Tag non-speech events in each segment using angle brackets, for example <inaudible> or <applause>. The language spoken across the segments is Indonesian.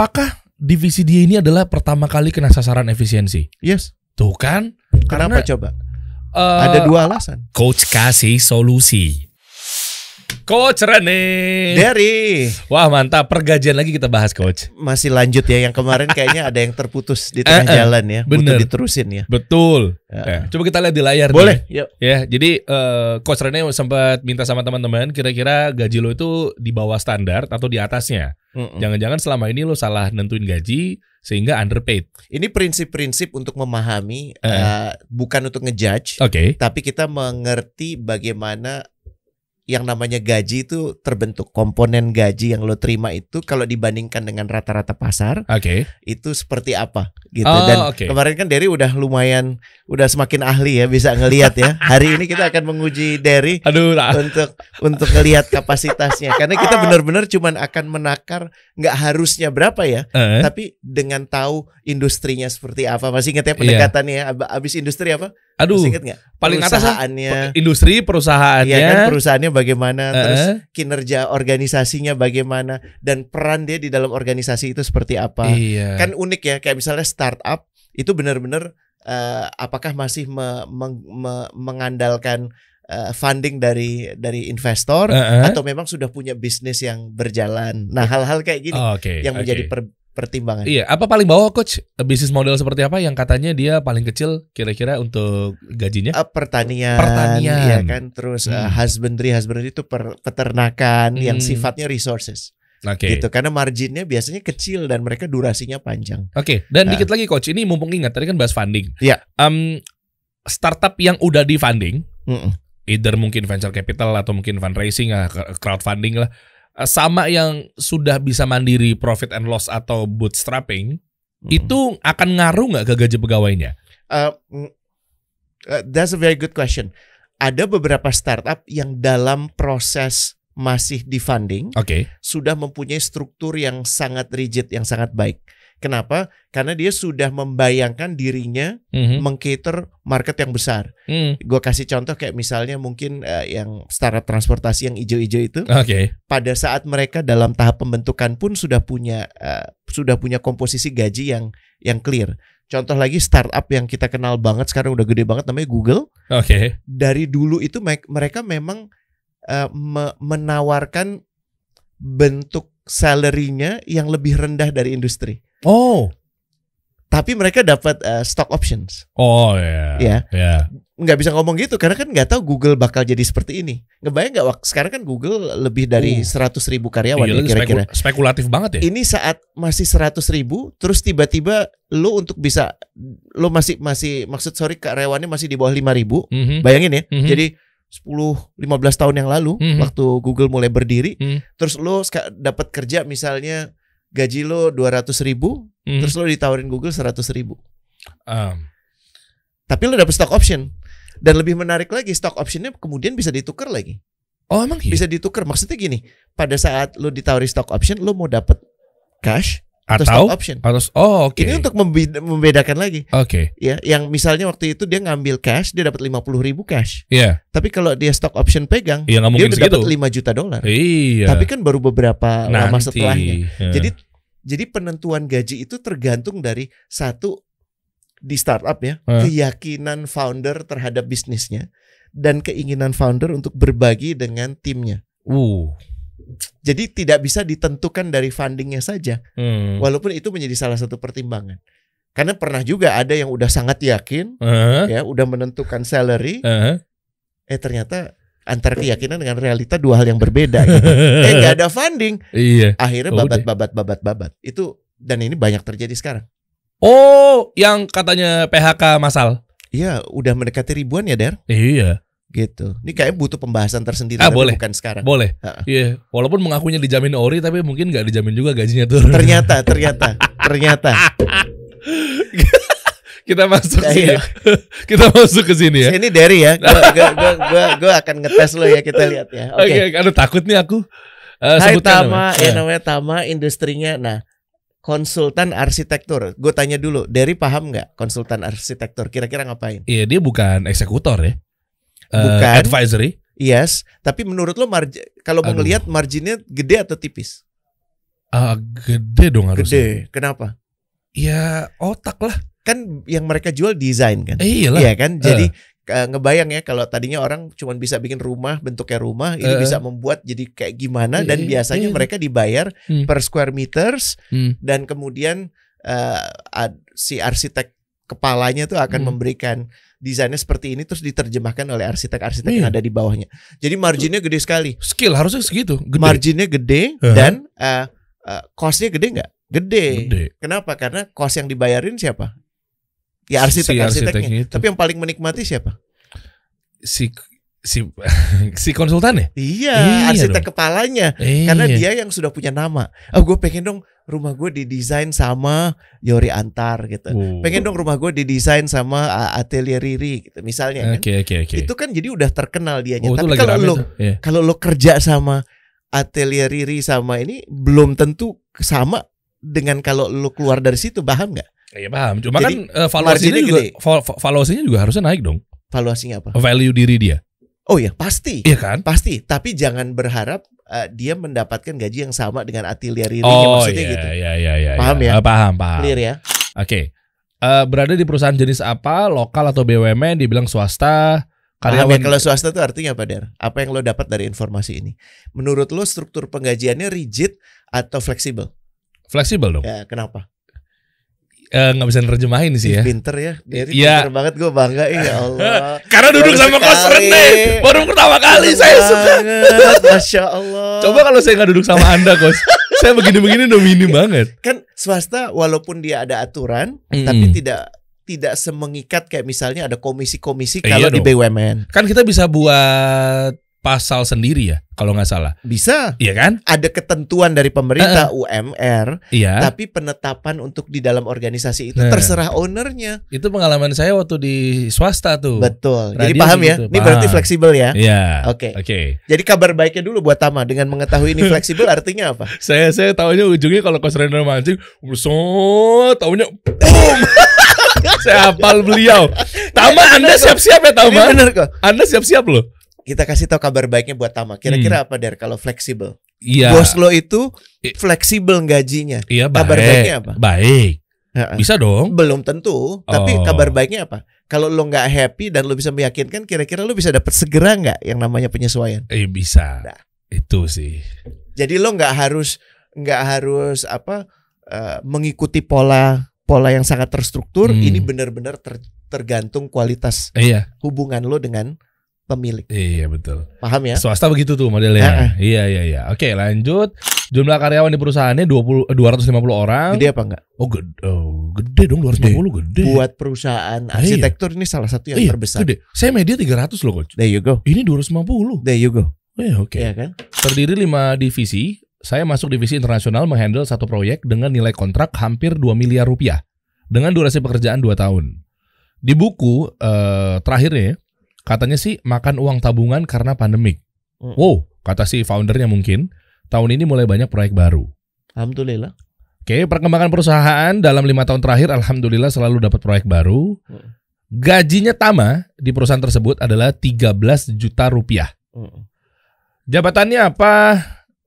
apakah divisi dia ini adalah pertama kali kena sasaran efisiensi? Yes. Tuh kan? Kenapa Karena, coba? eh, Ada dua alasan. Coach kasih solusi. Coach Rene. Dari Wah mantap, pergajian lagi kita bahas Coach. masih lanjut ya yang kemarin kayaknya ada yang terputus di tengah Eh, eh, jalan ya. bener. Butuh diterusin ya. Betul. Ya. Ya, coba kita lihat di layar Boleh. nih. Yuk. Ya, jadi eh, Coach Rene sempat minta sama teman-teman kira-kira gaji lo itu di bawah standar atau di atasnya. Jangan-jangan selama ini lo salah nentuin gaji sehingga underpaid. Ini prinsip-prinsip untuk memahami, Eh. eh, bukan untuk ngejudge, Oke. tapi kita mengerti bagaimana yang namanya gaji itu terbentuk. Komponen gaji yang lo terima itu kalau dibandingkan dengan rata-rata pasar Oke. itu seperti apa gitu. Oh, Dan oke. kemarin kan Derry udah lumayan, udah semakin ahli ya bisa ngelihat ya. Hari ini kita akan menguji Derry Aduh, untuk untuk ngelihat kapasitasnya. Karena kita benar-benar cuman akan menakar nggak harusnya berapa ya Eh, tapi dengan tahu industrinya seperti apa. Masih ingat ya Iya. pendekatannya Ab- abis industri apa? Aduh, masih ingat nggak? paling atas perusahaannya. Industri perusahaannya. Iya kan perusahaannya bagaimana eh, terus kinerja organisasinya bagaimana dan peran dia di dalam organisasi itu seperti apa. Iya. kan unik ya kayak misalnya startup itu benar-benar eh, apakah masih me- meng- me- mengandalkan eh, funding dari dari investor Eh, eh. atau memang sudah punya bisnis yang berjalan. Nah, hal-hal kayak gini Oke. yang oke. menjadi per- pertimbangan. Iya, apa paling bawah coach? Bisnis model seperti apa yang katanya dia paling kecil kira-kira untuk gajinya? Eh, pertanian, Pertanian. ya kan, terus Hmm. husbandry, husbandry itu per- peternakan yang Hmm. sifatnya resources, Oke. gitu. Karena marginnya biasanya kecil dan mereka durasinya panjang. Oke, dan Ah. dikit lagi coach, ini mumpung ingat tadi kan bahas funding. Iya. Em, startup yang udah di funding, Mm-mm. either mungkin venture capital atau mungkin fundraising, ah, crowdfunding lah, eh, sama yang sudah bisa mandiri profit and loss atau bootstrapping, Mm-mm. itu akan ngaruh nggak ke gaji pegawainya? Uh, mm, uh, that's a very good question. Ada beberapa startup yang dalam proses masih di funding Oke. sudah mempunyai struktur yang sangat rigid, yang sangat baik. Kenapa? Karena dia sudah membayangkan dirinya Mhm. mengcater market yang besar. Hmm. Gue kasih contoh kayak misalnya mungkin eh, yang startup transportasi yang ijo-ijo itu, Oke. pada saat mereka dalam tahap pembentukan pun sudah punya eh, sudah punya komposisi gaji yang yang clear. Contoh lagi startup yang kita kenal banget sekarang udah gede banget namanya Google. Oke. Dari dulu itu me- mereka memang me- menawarkan bentuk salary-nya yang lebih rendah dari industri. Oh. Tapi mereka dapat eh, stock options. Oh ya. Ya. Ya. Nggak bisa ngomong gitu karena kan nggak tahu Google bakal jadi seperti ini. Ngebayang nggak sekarang kan Google lebih dari Uh. 100 ribu karyawan Iya, ya kira-kira. spekul- spekulatif banget ya. Ini saat masih 100 ribu, terus tiba-tiba lo untuk bisa lo masih masih maksud sorry karyawannya masih di bawah 5 ribu. Mhm. Bayangin ya, Mhm. jadi 10 15 tahun yang lalu Mhm. waktu Google mulai berdiri, Mhm. terus lo dapat kerja misalnya gaji lo 200 ribu, Mhm. terus lo ditawarin Google 100 ribu. Um, Tapi lo dapet stock option. Dan lebih menarik lagi stock optionnya kemudian bisa ditukar lagi. oh emang iya? Bisa ditukar. Maksudnya gini, pada saat lo ditawari stock option, lo mau dapet cash atau, Atau stock option. harus oh oke. Ini untuk membe- membedakan lagi. Oke. Ya, yang misalnya waktu itu dia ngambil cash, dia dapat 50 ribu cash. Iya. Tapi kalau dia stock option pegang, nggak dia udah dapat 5 juta dolar. Iya. Tapi kan baru beberapa lama Nanti. setelahnya. Ya. Jadi jadi penentuan gaji itu tergantung dari satu di startup ya, Hah? keyakinan founder terhadap bisnisnya dan keinginan founder untuk berbagi dengan timnya. uh. Jadi tidak bisa ditentukan dari fundingnya saja, Hmm. walaupun itu menjadi salah satu pertimbangan. Karena pernah juga ada yang udah sangat yakin, Eh, ya, udah menentukan salary, eh. eh ternyata antara keyakinan dengan realita dua hal yang berbeda. Gitu. <laughs> eh nggak ada funding, Iya. akhirnya Udah. babat babat babat babat. Itu dan ini banyak terjadi sekarang. Oh, yang katanya PHK masal. Iya, udah mendekati ribuan ya, Der. Iya. Gitu. Ini kayak butuh pembahasan tersendiri Ah, boleh. bukan sekarang. Boleh. Iya. Walaupun mengakunya dijamin ori tapi mungkin nggak dijamin juga gajinya turun. Ternyata, <laughs> ternyata, ternyata. Kita masuk Ya, sini. iya. <laughs> Kita masuk ke sini ya. Ini Derry ya. Gua, <laughs> gua, gua, gua, gua akan ngetes lo ya kita lihat ya. Oke. Oke, aduh takut nih aku. Eh, Hai Tama, namanya. ya namanya Tama industrinya. Nah, konsultan arsitektur. Gue tanya dulu, Derry paham nggak konsultan arsitektur? Kira-kira ngapain? Iya, dia bukan eksekutor ya. Eh, Bukan. advisory. Yes, tapi menurut lo margin kalau mau ngelihat marginnya gede atau tipis? Ah, gede dong harusnya. Gede. Kenapa? Ya otak lah. Kan yang mereka jual desain kan. Eh, iyalah. Iya kan? Jadi eh, ngebayang ya kalau tadinya orang cuma bisa bikin rumah bentuknya rumah, ini Eh. bisa membuat jadi kayak gimana dan Iya, biasanya iya. mereka dibayar Hmm. per square meters Hmm. dan kemudian ad- si arsitek kepalanya tuh akan Hmm. memberikan desainnya seperti ini terus diterjemahkan oleh arsitek-arsitek yang Iya. ada di bawahnya. Jadi marginnya gede sekali. Skill harusnya segitu. Gede. Marginnya gede Uh-huh. dan eh, eh, costnya gede nggak? Gede. Gede. Kenapa? Karena cost yang dibayarin siapa? Ya Si arsitek arsiteknya. arsiteknya itu. Tapi yang paling menikmati siapa? Si si <laughs> si konsultan ya? Iya, Iya arsitek kepalanya. Eh, Karena dia yang sudah punya nama. Oh, gue pengen dong rumah gue didesain sama Yori Antar gitu. Oh. Pengen dong rumah gue didesain sama uh, Atelier Riri gitu. Misalnya kan. Oke oke oke. Itu kan jadi udah terkenal dianya. Oh, Tapi kalau lo tuh. Iya. kalau lo kerja sama Atelier Riri sama ini belum tentu sama dengan kalau lo keluar dari situ paham nggak? Iya paham. Cuma Jadi, kan eh, valuasinya juga gede. val- val- valuasinya juga harusnya naik dong. Valuasinya apa? Value diri dia. Oh ya pasti, Iya kan? pasti. Tapi jangan berharap uh, dia mendapatkan gaji yang sama dengan Atelier Riri Oh maksudnya iya, gitu. iya iya iya. Paham iya. ya? Eh, paham paham. Clear ya? Oke. Eh, berada di perusahaan jenis apa? Lokal atau BUMN? Dibilang swasta. Paham ya? Karyawan Kalau swasta itu artinya apa, Der? Apa yang lo dapat dari informasi ini? Menurut lo struktur penggajiannya rigid atau fleksibel? fleksibel dong. Ya, kenapa? Eh, nggak bisa nerjemahin sih ya. Pinter ya. Dia Iya. pinter banget gue bangga ya Allah. <laughs> Karena duduk Baru sama Coach sekali. Rene baru pertama kali saya Pinter suka. Masya Allah. Coba kalau saya nggak duduk sama Anda, Coach. <laughs> saya begini-begini udah minim banget. kan swasta walaupun dia ada aturan, Mm. tapi tidak tidak semengikat kayak misalnya ada komisi-komisi Eh, kalau iya di dong. BUMN. Kan kita bisa buat pasal sendiri ya, kalau nggak salah. Bisa Iya kan? ada ketentuan dari pemerintah UMR, Iya. tapi penetapan untuk di dalam organisasi itu Nah. terserah ownernya. Itu pengalaman saya waktu di swasta tuh. Betul. Jadi Radio paham ya? gitu, Ini berarti fleksibel ya. Iya. Oke. Oke. Jadi kabar baiknya dulu buat Tama dengan mengetahui ini fleksibel <laughs> artinya apa? Saya saya tahunya ujungnya kalau Rene mancing, so tahunya boom. <laughs> saya hafal beliau. Tama Anda siap-siap ya Ini Tama. bener kok. Anda siap-siap loh. Kita kasih tahu kabar baiknya buat Tama. Kira-kira apa Der kalau fleksibel? Iya. Bos lo itu fleksibel gajinya. Iya baik. kabar baiknya apa? Baik. Bisa dong. Belum tentu, tapi Oh. kabar baiknya apa? Kalau lo nggak happy dan lo bisa meyakinkan, kira-kira lo bisa dapat segera nggak yang namanya penyesuaian? Eh bisa. Nah. Itu sih. Jadi lo nggak harus nggak harus apa eh, mengikuti pola pola yang sangat terstruktur. Hmm. Ini benar-benar ter- tergantung kualitas Eh, iya. hubungan lo dengan pemilik. Iya betul. Paham ya? Swasta begitu tuh modelnya. Iya iya iya. Oke, lanjut. Jumlah karyawan di perusahaannya 20 250 orang. Gede apa enggak? Oh, gede. Oh, gede dong 250 gede. Buat perusahaan Iya. arsitektur ini salah satu yang Iya, terbesar. Gede. Saya media 300 loh, Coach. There you go. Ini 250. There you go. Eh, oke. Iya kan? Terdiri 5 divisi. Saya masuk divisi internasional menghandle satu proyek dengan nilai kontrak hampir 2 miliar rupiah dengan durasi pekerjaan 2 tahun. Di buku eh, terakhirnya ya, katanya sih makan uang tabungan karena pandemik. Hmm. Wow, kata si foundernya mungkin tahun ini mulai banyak proyek baru. Alhamdulillah. Oke, perkembangan perusahaan dalam lima tahun terakhir alhamdulillah selalu dapat proyek baru. Hmm. Gajinya Tama di perusahaan tersebut adalah 13 juta rupiah. Mm. Jabatannya apa?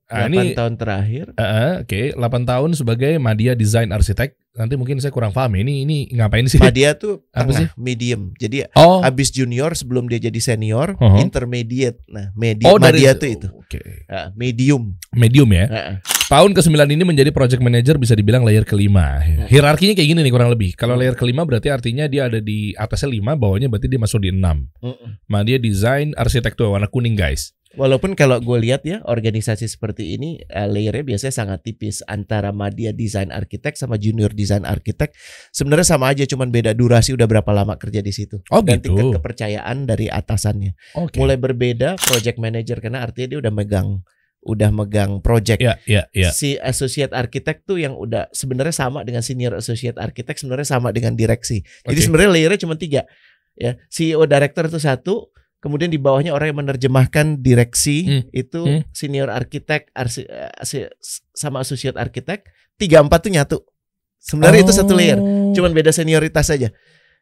Ah, 8 ini tahun terakhir. Eh, Oke, 8 tahun sebagai Madia Design Arsitek. Nanti mungkin saya kurang paham ya. Ini ini ngapain sih? Madia tuh Apa sih? medium. Jadi Oh, habis junior sebelum dia jadi senior, Uh-huh. intermediate. Nah, medium oh dari tuh itu. Oke. Ah, medium. Medium ya. Ah, ah. Tahun ke-9 ini menjadi project manager bisa dibilang layer kelima. Hierarkinya kayak gini nih kurang lebih. Kalau layer kelima berarti artinya dia ada di atasnya 5, bawahnya berarti dia masuk di 6. Mm-mm. Madia Design Arsitektur warna kuning guys. Walaupun kalau gue lihat ya organisasi seperti ini eh, layernya biasanya sangat tipis antara Madia Design Arsitek sama Junior Design Arsitek sebenarnya sama aja cuman beda durasi udah berapa lama kerja di situ Oh dan gitu. tingkat kepercayaan dari atasannya. Oke. Mulai berbeda project manager karena artinya dia udah megang udah megang project. Ya, ya, ya. Si associate architect tuh yang udah sebenarnya sama dengan senior associate architect sebenarnya sama dengan direksi. Jadi sebenarnya layernya cuma tiga. Ya, CEO director itu satu, kemudian di bawahnya orang yang menerjemahkan direksi Hmm. itu Hmm. senior arsitek arsi, eh, sama associate architect. Tiga empat tuh nyatu. Sebenarnya itu satu layer, Oh. cuman beda senioritas saja.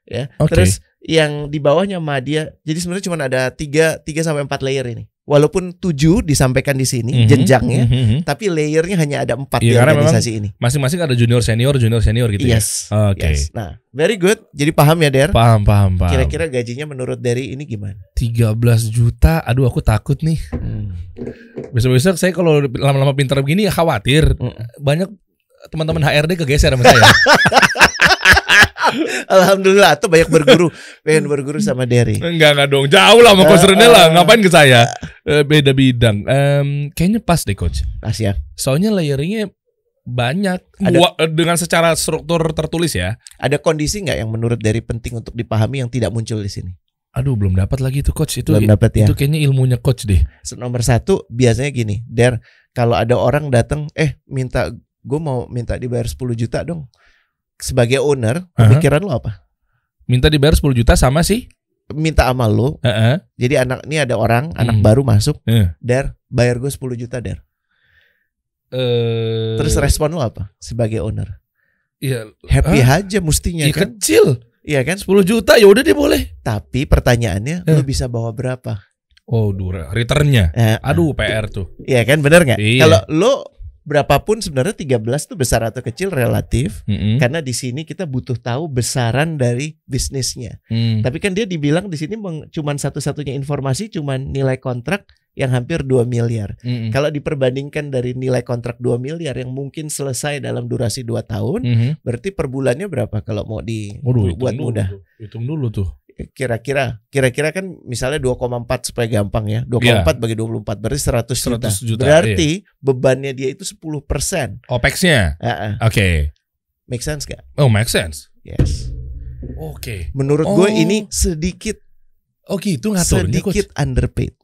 Ya. Oke. Terus yang di bawahnya Madia, jadi sebenarnya cuma ada tiga tiga sampai empat layer ini. Walaupun tujuh disampaikan di sini Mhm, jenjangnya, mhm, mhm. tapi layernya hanya ada empat Iya, di organisasi ini. Masing-masing ada junior senior, junior senior gitu ya. Yes. Oke. yes. Nah, very good. Jadi paham ya, Der? Paham, paham, paham. Kira-kira gajinya menurut Derry ini gimana? 13 juta. Aduh, aku takut nih. Hmm. Besok-besok saya kalau lama-lama pintar begini khawatir Mm. banyak teman-teman HRD kegeser sama saya. <laughs> Alhamdulillah tuh banyak berguru, pengen berguru sama Derry. enggak enggak dong. Jauh lah sama Eh, concernnya lah. eh. Ngapain ke saya? Eh, beda bidang. Em, kayaknya pas deh coach. Pas ya. Soalnya layeringnya banyak Ada- eh, dengan secara struktur tertulis ya. Ada kondisi nggak yang menurut Derry penting untuk dipahami yang tidak muncul di sini? Aduh, belum dapat lagi tuh coach. Itu Belum dapat ya. itu kayaknya ilmunya coach deh. Nomor satu biasanya gini, Der, kalau ada orang datang, eh minta gue mau minta dibayar 10 juta dong. Sebagai owner, pemikiran lo apa? Minta dibayar 10 juta sama sih. Minta amal lo. Heeh. Jadi anak ini ada orang, anak Hmm. baru masuk, Eh. Der, bayar gue 10 juta, Der. Eh, Terus respon lo apa sebagai owner? iya, Happy Hah? aja mestinya iya kan? kecil. Iya kan? 10 juta ya udah deh boleh. Tapi pertanyaannya, Eh. lo bisa bawa berapa? Oh, dura returnnya. Eh, Aduh, PR tuh. Iya kan bener nggak? Iya. Kalau lo berapapun sebenarnya 13 tuh besar atau kecil relatif Mm-mm. karena di sini kita butuh tahu besaran dari bisnisnya. Hmm. Tapi kan dia dibilang di sini cuman satu-satunya informasi cuman nilai kontrak yang hampir 2 miliar. Mm-mm. Kalau diperbandingkan dari nilai kontrak 2 miliar yang mungkin selesai dalam durasi 2 tahun, Mhm. berarti per bulannya berapa kalau mau di Waduh, bu- buat hitung dulu mudah? Hitung dulu tuh. Kira-kira kira-kira kan misalnya 2,4 supaya gampang ya. 2,4 bagi 24 berarti 100 juta. 100 juta, berarti bebannya dia itu 10%. OPEX-nya. Heeh. Oke. Make sense gak? Oh, make sense. Yes. Oke. Menurut Oh. gue ini sedikit Oh gitu ngaturnya coach. sedikit underpaid.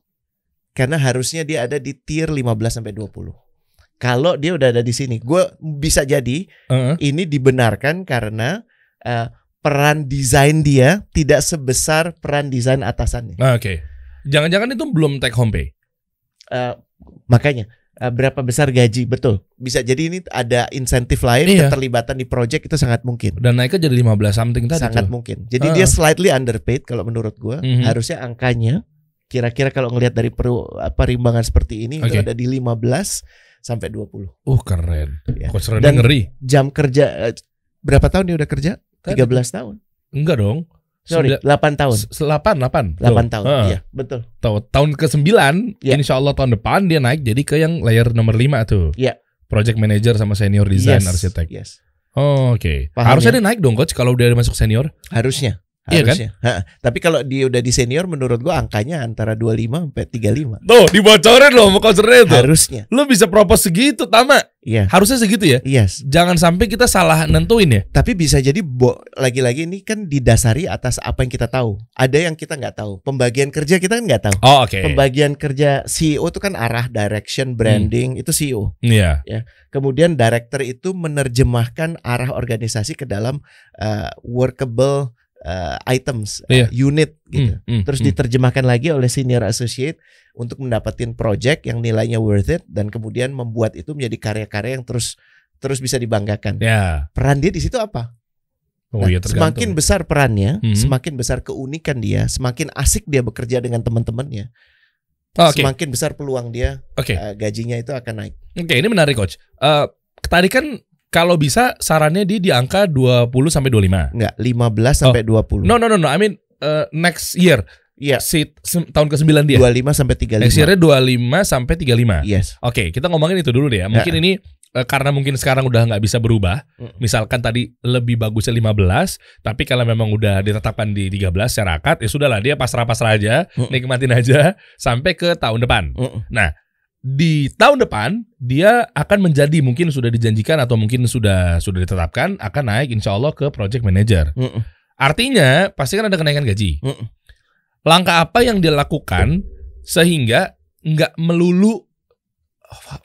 Karena harusnya dia ada di tier 15 sampai 20. Kalau dia udah ada di sini, gue bisa jadi Heeh. ini dibenarkan karena eh, peran desain dia tidak sebesar peran desain atasannya. Ah, Oke. Jangan-jangan itu belum take home pay. Eh, makanya eh, berapa besar gaji betul bisa jadi ini ada insentif lain Iya. keterlibatan di project itu sangat mungkin Dan naiknya jadi 15 something tadi sangat tuh. mungkin jadi Ah. dia slightly underpaid kalau menurut gua Mhm. harusnya angkanya kira-kira kalau ngelihat dari peru, perimbangan seperti ini itu Oke. ada di 15 sampai 20 Uh keren. ya. Coach Randy Dan- ngeri. jam kerja eh, berapa tahun dia udah kerja 13 tahun Enggak dong. sorry Sembilan- 8 tahun 8 8. 8 tahun Heeh. iya betul Tahu tahun ke-9 Iya. insya Allah tahun depan dia naik jadi ke yang layer nomor 5 tuh. Iya. Project manager sama senior design Yes, arsitek. yes Oh, Oke. Paham Harusnya ya? dia naik dong coach kalau udah masuk senior. harusnya Iya kan? Ha, tapi kalau dia udah di senior menurut gua angkanya antara 25 sampai 35 Tuh, dibocorin loh sama coach Randy tuh. harusnya Lu bisa propose segitu, Tama. iya Harusnya segitu ya. yes Jangan sampai kita salah nentuin ya. tapi bisa jadi bo- lagi-lagi ini kan didasari atas apa yang kita tahu ada yang kita nggak tahu pembagian kerja kita kan nggak tahu Oh, oke. pembagian kerja CEO itu kan arah direction branding itu CEO Iya. kemudian director itu menerjemahkan arah organisasi ke dalam uh, workable uh, items uh, Iya. unit gitu Hmm, hmm, terus hmm. diterjemahkan lagi oleh senior associate untuk mendapatkan project yang nilainya worth it dan kemudian membuat itu menjadi karya-karya yang terus terus bisa dibanggakan. Ya. Peran dia di situ apa? Oh Nah, iya tergantung. semakin besar perannya, Mhm. semakin besar keunikan dia, semakin asik dia bekerja dengan teman-temannya, Oh, Oke. semakin besar peluang dia Oke. uh, gajinya itu akan naik. Oke, ini menarik coach. Eh tadi kan kalau bisa sarannya di di angka 20 sampai 25. Enggak, 15 sampai 20. Oh. No no no no, I mean eh, next year. Iya, Si se- tahun ke-9 dia. 25 sampai 35. Next year 25 sampai 35. Yes. Oke, kita ngomongin itu dulu deh ya. Mungkin Ya. ini eh, karena mungkin sekarang udah nggak bisa berubah. Mm. Misalkan tadi lebih bagusnya 15, tapi kalau memang udah ditetapkan di 13 secara akad, ya sudahlah dia pasrah-pasrah aja, Mm. nikmatin aja sampai ke tahun depan. Mm-mm. Di tahun depan dia akan menjadi mungkin sudah dijanjikan atau mungkin sudah sudah ditetapkan akan naik insya Allah ke project manager. Mm-mm. Artinya pasti kan ada kenaikan gaji. Mm-mm. Langkah apa yang dia lakukan sehingga nggak melulu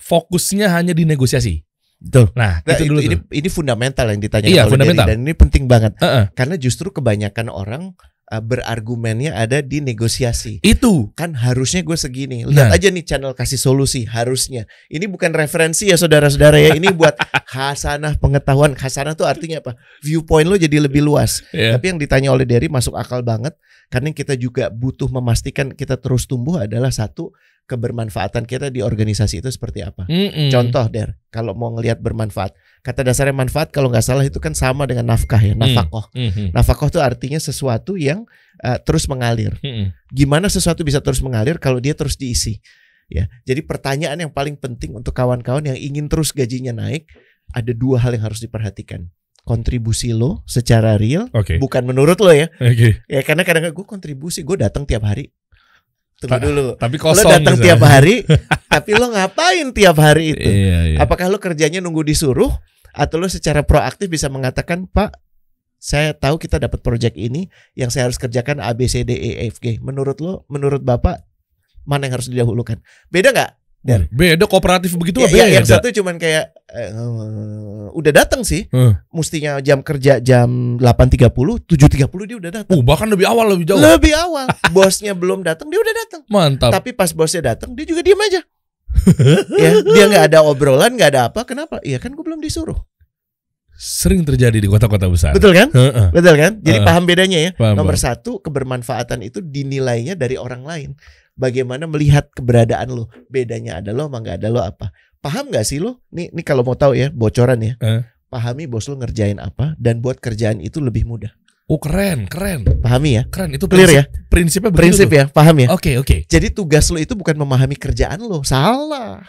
fokusnya hanya di negosiasi. Betul. Nah, Nah, itu itu dulu ini, tuh. ini fundamental yang ditanya Iya, fundamental. Dan ini penting banget Heeh. karena justru kebanyakan orang uh, berargumennya ada di negosiasi. Itu. Kan harusnya gue segini. Lihat Nah. aja nih channel kasih solusi harusnya. Ini bukan referensi ya saudara-saudara ya. Ini buat <laughs> hasanah pengetahuan. Hasanah tuh artinya apa? Viewpoint lo jadi lebih luas. Ya. Tapi yang ditanya oleh Derry masuk akal banget karena kita juga butuh memastikan kita terus tumbuh adalah satu kebermanfaatan kita di organisasi itu seperti apa. Mm-mm. Contoh der, kalau mau ngelihat bermanfaat, kata dasarnya manfaat kalau nggak salah itu kan sama dengan nafkah ya, nafakoh. Mhm. Nafakoh itu artinya sesuatu yang uh, terus mengalir. Mm-mm. Gimana sesuatu bisa terus mengalir kalau dia terus diisi? Ya, jadi pertanyaan yang paling penting untuk kawan-kawan yang ingin terus gajinya naik, ada dua hal yang harus diperhatikan. Kontribusi lo secara real, Oke. bukan menurut lo ya. Oke. Ya karena kadang gue kontribusi, gue datang tiap hari. Tunggu dulu. Tapi Lo kosong. datang misalnya. tiap hari, <laughs> tapi lo ngapain tiap hari itu? Iya, iya. Apakah lo kerjanya nunggu disuruh atau lo secara proaktif bisa mengatakan, "Pak, saya tahu kita dapat project ini yang saya harus kerjakan A B C D E F G." Menurut lo, menurut Bapak mana yang harus didahulukan? Beda nggak? Dan- Beda kooperatif begitu Ya, apa ya, ya? yang satu cuman kayak eh, udah datang sih. Eh. Mestinya jam kerja jam 8.30, 7.30 dia udah datang. Uh, bahkan lebih awal lebih jauh. Lebih awal. <laughs> Bosnya belum datang, dia udah datang. Mantap. Tapi pas bosnya datang, dia juga diam aja. ya, dia nggak ada obrolan, nggak ada apa. Kenapa? Iya kan gue belum disuruh. Sering terjadi di kota-kota besar. Betul kan? Betul kan? Jadi Ah. paham bedanya ya. Paham, Nomor paham. satu kebermanfaatan itu dinilainya dari orang lain. Bagaimana melihat keberadaan lo? Bedanya ada lo, sama nggak ada lo apa? Paham nggak sih lo? Nih, nih kalau mau tahu ya bocoran ya. Eh. Pahami bos lo ngerjain apa dan buat kerjaan itu lebih mudah. Oh keren, keren, Pahami ya? keren. Itu Clear prinsip, ya? prinsipnya begitu Prinsip ya, paham ya? Oke, oke. Jadi tugas lo itu bukan memahami kerjaan lo, salah.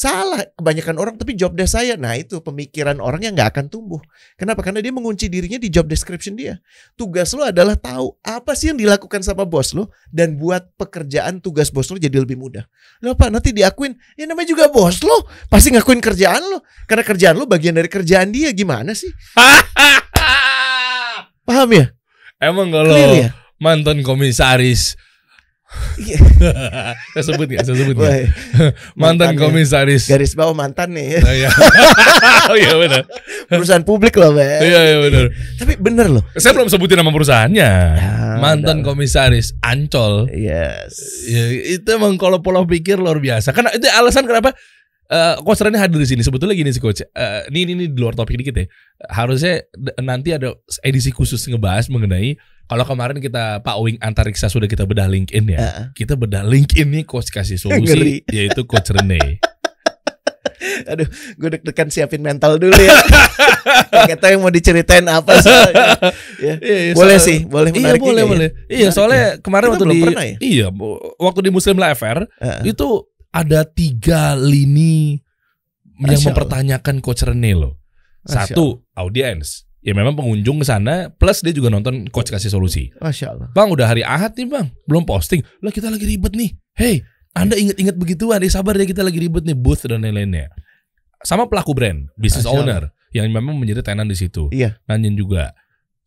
Salah kebanyakan orang tapi job desk saya. Nah, itu pemikiran orang yang nggak akan tumbuh. Kenapa? Karena dia mengunci dirinya di job description dia. Tugas lo adalah tahu apa sih yang dilakukan sama bos lo dan buat pekerjaan tugas bos lo jadi lebih mudah. Lo apa nanti diakuin? Ya namanya juga bos lo, pasti ngakuin kerjaan lo. Karena kerjaan lo bagian dari kerjaan dia. Gimana sih? <laughs> Paham ya? Emang kalau Clear ya? mantan komisaris. <laughs> saya sebut nggak? Saya sebut nggak? Woi, <laughs> Mantan komisaris. garis bawah mantan nih ya. Oh iya. <laughs> oh iya benar. perusahaan publik loh, Be. Iya iya benar. Tapi bener loh. Saya belum sebutin nama perusahaannya. Ya, Mantan komisaris Ancol. Yes. Ya, itu emang kalau pola pikir luar biasa. Karena itu alasan kenapa eh coach Rene hadir di sini. Sebetulnya gini sih coach. Eh, ini, ini di luar topik dikit ya. Harusnya nanti ada edisi khusus ngebahas mengenai kalau kemarin kita Pak Wing Antariksa sudah kita bedah LinkedIn ya. Heeh. Kita bedah LinkedIn nih coach kasih <laughs> Ngeri. solusi yaitu coach Rene. <laughs> Aduh, gue deg-degan siapin mental dulu ya. <laughs> Gak tau yang mau diceritain apa soalnya. Ya. Iya, iya, Boleh soal- sih, boleh Iya menarik boleh juga ya. boleh. Iya Menarik soalnya kemarin Kita waktu belum di pernah ya? iya waktu di Muslim Life Fair Heeh. itu ada tiga lini yang Masya Allah. mempertanyakan coach Rene loh. Satu audiens. Ya memang pengunjung ke sana plus dia juga nonton coach kasih solusi. Masya Allah. Bang udah hari Ahad nih bang, belum posting. Lah kita lagi ribet nih. Hey, Anda inget-inget begituan, ya sabar ya kita lagi ribet nih booth dan lain-lainnya. Sama pelaku brand, business Masya Allah. owner yang memang menjadi tenan di situ. Iya. Nanyain juga.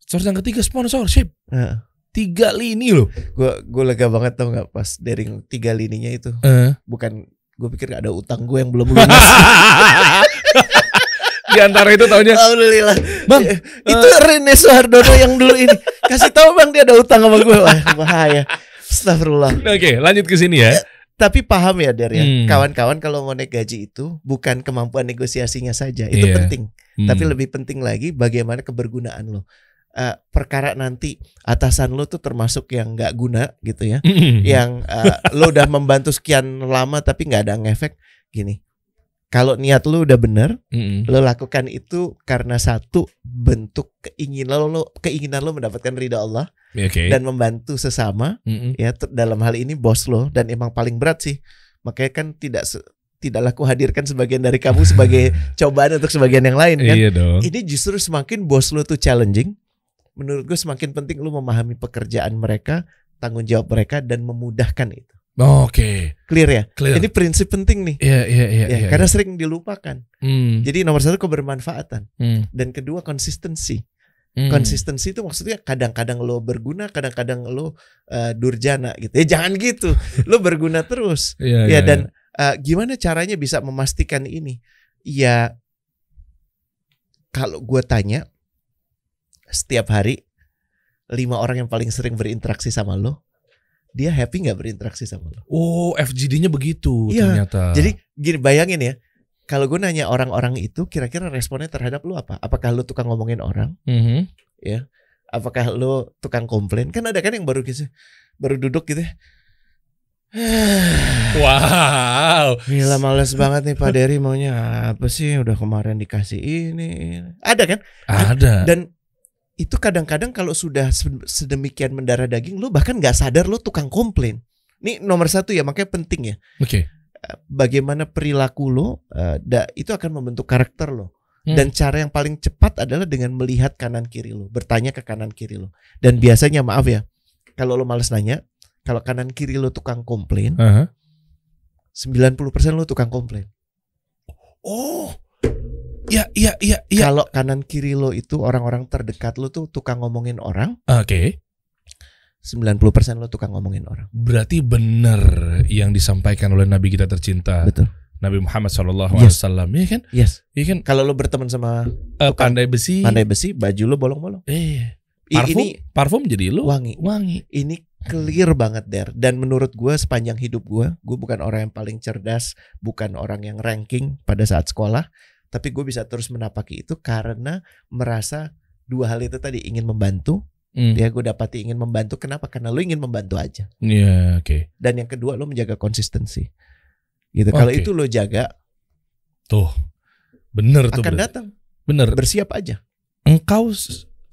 Terus yang ketiga sponsorship. Heeh. Tiga lini loh. Gue gue lega banget tau nggak pas dari tiga lininya itu. Eh. Bukan gue pikir ada utang gue yang belum lunas. <laughs> di antara itu taunya Alhamdulillah. Bang, Eh, itu Rene Suhardono yang dulu ini. Kasih tahu bang dia ada utang sama gue. Wah, bahaya. Astagfirullah. Oke, lanjut ke sini ya. Tapi paham ya Der ya. Hmm. Kawan-kawan kalau mau naik gaji itu bukan kemampuan negosiasinya saja. Itu Iya. penting. Hmm. Tapi lebih penting lagi bagaimana kebergunaan lo. Eh, perkara nanti atasan lo tuh termasuk yang nggak guna gitu ya. Mm-mm. yang eh, lo udah membantu sekian lama tapi nggak ada ngefek gini. Kalau niat lo udah bener, Mm-mm. lo lakukan itu karena satu bentuk keinginan lo, keinginan lo mendapatkan ridha Allah Ya, Oke. dan membantu sesama Mm-mm. ya dalam hal ini bos lo dan emang paling berat sih makanya kan tidak se- tidaklah ku hadirkan sebagian dari kamu <laughs> sebagai cobaan untuk sebagian yang lain kan Iya dong. ini justru semakin bos lo tuh challenging menurut gue semakin penting lo memahami pekerjaan mereka tanggung jawab mereka dan memudahkan itu Oke, clear ya? Clear. ini prinsip penting nih. Iya iya iya. ya iya, karena iya. sering dilupakan. Hmm, jadi nomor satu kebermanfaatan. Hmm, dan kedua konsistensi. Hmm. konsistensi itu maksudnya kadang-kadang lo berguna kadang-kadang lo eh, durjana gitu. Ya jangan gitu. <laughs> Lo berguna terus. Iya, iya, ya dan eh, gimana caranya bisa memastikan ini? Ya kalau gue tanya setiap hari lima orang yang paling sering berinteraksi sama lo dia happy nggak berinteraksi sama lo Oh, FGD-nya begitu Iya, ternyata. jadi gini bayangin ya kalau gue nanya orang-orang itu kira-kira responnya terhadap lo apa apakah lo tukang ngomongin orang Mhm. apakah lo tukang komplain kan ada kan yang baru gitu baru duduk gitu ya. <sighs> Wow. Gila males banget nih Pak Dery maunya apa sih udah kemarin dikasih ini. Ada kan? Ada. Dan itu kadang-kadang kalau sudah se- sedemikian mendarah daging lo bahkan nggak sadar lo tukang komplain. Ini nomor satu ya makanya penting ya. Oke. Bagaimana perilaku lo eh, da- itu akan membentuk karakter lo. Hmm. Dan cara yang paling cepat adalah dengan melihat kanan kiri lo, bertanya ke kanan kiri lo. Dan biasanya maaf ya, kalau lo males nanya, kalau kanan kiri lo tukang komplain, Aha. 90% lo tukang komplain. Oh. Ya, iya, iya, iya. Kalau kanan kiri lo itu orang-orang terdekat lo tuh tukang ngomongin orang, Oke. 90% lo tukang ngomongin orang. Berarti benar yang disampaikan oleh Nabi kita tercinta Betul. Nabi Muhammad Shallallahu Alaihi Yes. Wasallam, Iya kan? Yes. Iya kan? Kalau lo berteman sama Tukang pandai besi. pandai besi, baju lo bolong-bolong. Eh, I- parfum, Ini parfum jadi lu wangi. wangi. Ini clear banget der. Dan menurut gue sepanjang hidup gue, gue bukan orang yang paling cerdas, bukan orang yang ranking pada saat sekolah, tapi gue bisa terus menapaki itu karena merasa dua hal itu tadi ingin membantu. Hmm. Ya gue dapati ingin membantu. Kenapa? Karena lo ingin membantu aja. Iya, oke. Dan yang kedua lo menjaga konsistensi. Gitu. Kalau Oke. itu lo jaga Tuh. Bener tuh. akan datang. Bener. Bersiap aja. Engkau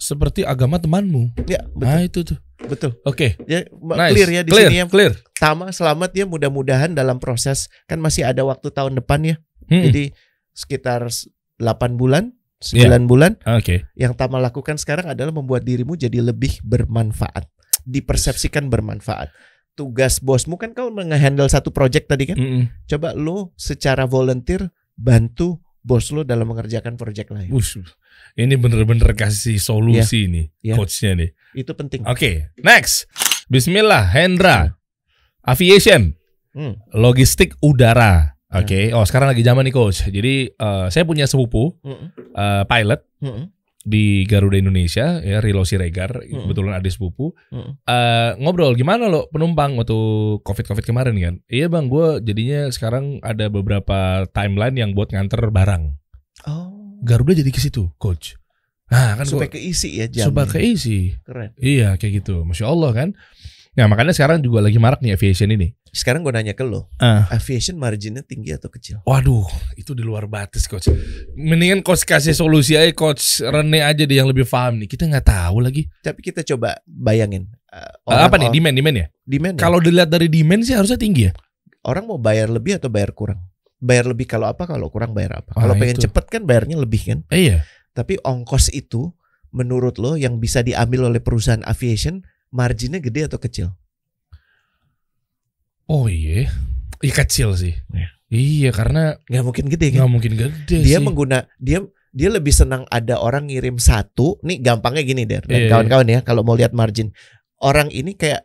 seperti agama temanmu. Ya betul. Nah, itu tuh. Betul. Oke. Ya Nice. clear ya di clear, sini ya. Clear. Tama selamat ya mudah-mudahan dalam proses kan masih ada waktu tahun depan ya. Hmm. Jadi sekitar s- 8 bulan, Iya. 9 bulan Oke. yang Tama lakukan sekarang adalah membuat dirimu jadi lebih bermanfaat. Dipersepsikan bermanfaat. Tugas bosmu kan kau nge-handle satu project tadi kan. Mm-mm. Coba lo secara volunteer bantu bos lo dalam mengerjakan project lain. Ush, ini bener-bener kasih solusi nih Iya. coachnya nih. Itu penting. Oke, next. Bismillah, Hendra. Aviation, Hmm. logistik udara. Oke, oh sekarang lagi zaman nih coach. Jadi eh, saya punya sepupu eh, pilot Mm-mm. di Garuda Indonesia ya Rilo Siregar, Mm-mm. kebetulan adik sepupu. Eh, ngobrol gimana lo penumpang waktu covid covid kemarin kan? Iya bang, gue jadinya sekarang ada beberapa timeline yang buat nganter barang. Oh. Garuda jadi ke situ, coach. Nah kan Supaya gua, keisi ya jamnya. supaya keisi. Keren. Iya kayak gitu, masya Allah kan. Nah makanya sekarang juga lagi marak nih aviation ini. Sekarang gue nanya ke lo, Ah. aviation marginnya tinggi atau kecil? Waduh, itu di luar batas coach. Mendingan coach kasih solusi aja coach Rene aja deh yang lebih paham nih. Kita nggak tahu lagi. Tapi kita coba bayangin. uh, Eh, apa nih orang- demand demand ya? demand ya? Kalau dilihat dari demand sih harusnya tinggi ya. orang mau bayar lebih atau bayar kurang? Bayar lebih kalau apa? Kalau kurang bayar apa? Ah, Kalau pengen itu. cepet kan bayarnya lebih kan? Eh, iya. Tapi ongkos itu menurut lo yang bisa diambil oleh perusahaan aviation marginnya gede atau kecil? Oh iya, iya kecil sih. Iya. Iya karena Nggak mungkin gede kan? nggak mungkin gede Dia sih. mengguna dia dia lebih senang ada orang ngirim satu. Nih gampangnya gini der dan Iya, iya. kawan-kawan ya kalau mau lihat margin orang ini kayak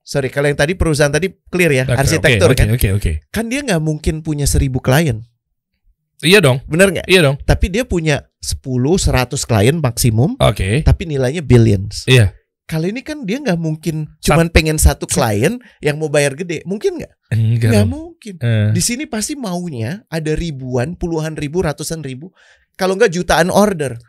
sorry kalau yang tadi perusahaan tadi clear ya Oke, arsitektur oke, kan Oke oke. kan dia nggak mungkin punya seribu klien Iya dong, bener nggak? iya dong. Tapi dia punya 10 100 klien maksimum Oke. tapi nilainya billions. Iya. Kalau ini kan dia nggak mungkin cuman pengen satu klien yang mau bayar gede, mungkin nggak? Enggak Nggak mungkin. Eh, Di sini pasti maunya ada ribuan, puluhan ribu, ratusan ribu, kalau nggak jutaan order.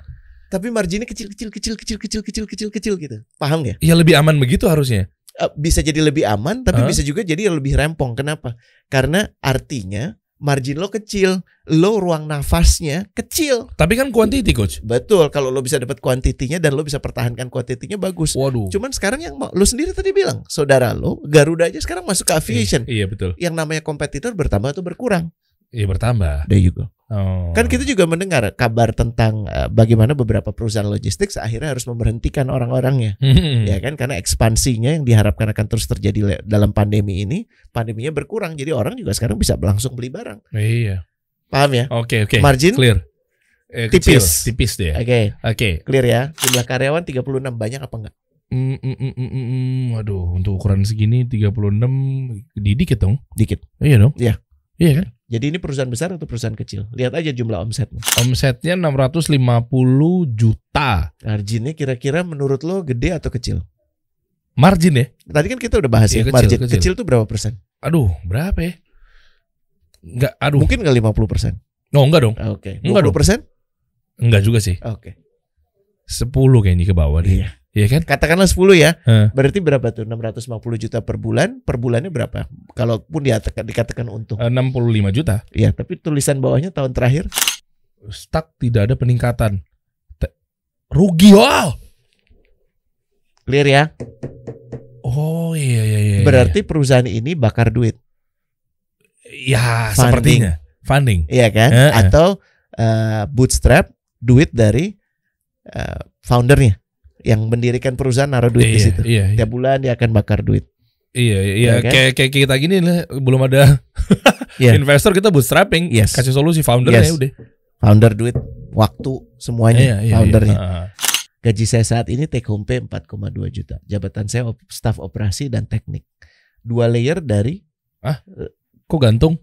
Tapi marginnya kecil, kecil, kecil, kecil, kecil, kecil, kecil, kecil gitu. Paham nggak? ya lebih aman begitu harusnya. Eh, Bisa jadi lebih aman, tapi Hah? bisa juga jadi lebih rempong. Kenapa? Karena artinya margin lo kecil, lo ruang nafasnya kecil. Tapi kan quantity coach. Betul, kalau lo bisa dapat kuantitinya dan lo bisa pertahankan kuantitinya bagus. Waduh. Cuman sekarang yang mau- lo sendiri tadi bilang, saudara lo Garuda aja sekarang masuk ke aviation. Iya, iya betul. Yang namanya kompetitor bertambah atau berkurang? Iya bertambah. There you go. Oh. Kan kita juga mendengar kabar tentang eh, bagaimana beberapa perusahaan logistik akhirnya harus memberhentikan orang-orangnya. Hmm. Ya kan karena ekspansinya yang diharapkan akan terus terjadi dalam pandemi ini, pandeminya berkurang. Jadi orang juga sekarang bisa langsung beli barang. Iya. Paham ya? Oke oke. Margin? clear. Eh, Tipis. kecil. tipis deh. Oke, Oke. clear ya. Jumlah karyawan 36 banyak apa enggak? Mm, mm, mm, mm, mm, mm. Waduh, untuk ukuran segini 36 dikit dong. Dikit. Iya dong. Iya. Iya kan? Jadi ini perusahaan besar atau perusahaan kecil? Lihat aja jumlah omsetnya. Omsetnya 650 juta. Marginnya kira-kira menurut lo gede atau kecil? Margin ya? Tadi kan kita udah bahas Iya, ya, kecil, margin kecil. kecil. tuh berapa persen? Aduh, berapa ya? Enggak, aduh. Mungkin nggak 50 persen. Oh, enggak dong. Oke. Enggak 20 dong. persen? Enggak juga sih. Oke. 10 kayaknya ke bawah nih. Iya. Iya kan? Katakanlah 10 ya. Heh. Berarti berapa tuh? 650 juta per bulan. Per bulannya berapa? Kalaupun dikatakan, dikatakan untung. Eh, 65 juta. Iya, tapi tulisan bawahnya tahun terakhir Stuck tidak ada peningkatan. Te- rugi wow. clear ya. Oh iya iya iya. Berarti perusahaan ini bakar duit. ya Funding. sepertinya funding. Iya kan? Eh. Atau eh, bootstrap duit dari eh, foundernya yang mendirikan perusahaan naruh duit di iya, situ. iya, iya, Tiap bulan dia akan bakar duit. iya, iya, Iya kan? kayak kayak kita gini lah, belum ada <laughs> Iya. investor kita bootstrapping, Yes. kasih solusi foundernya Yes. udah. Founder duit, waktu semuanya Iya, iya, foundernya. iya. Ah, Gaji saya saat ini take home pay 4,2 juta. Jabatan saya op- staf operasi dan teknik. Dua layer dari Kok gantung?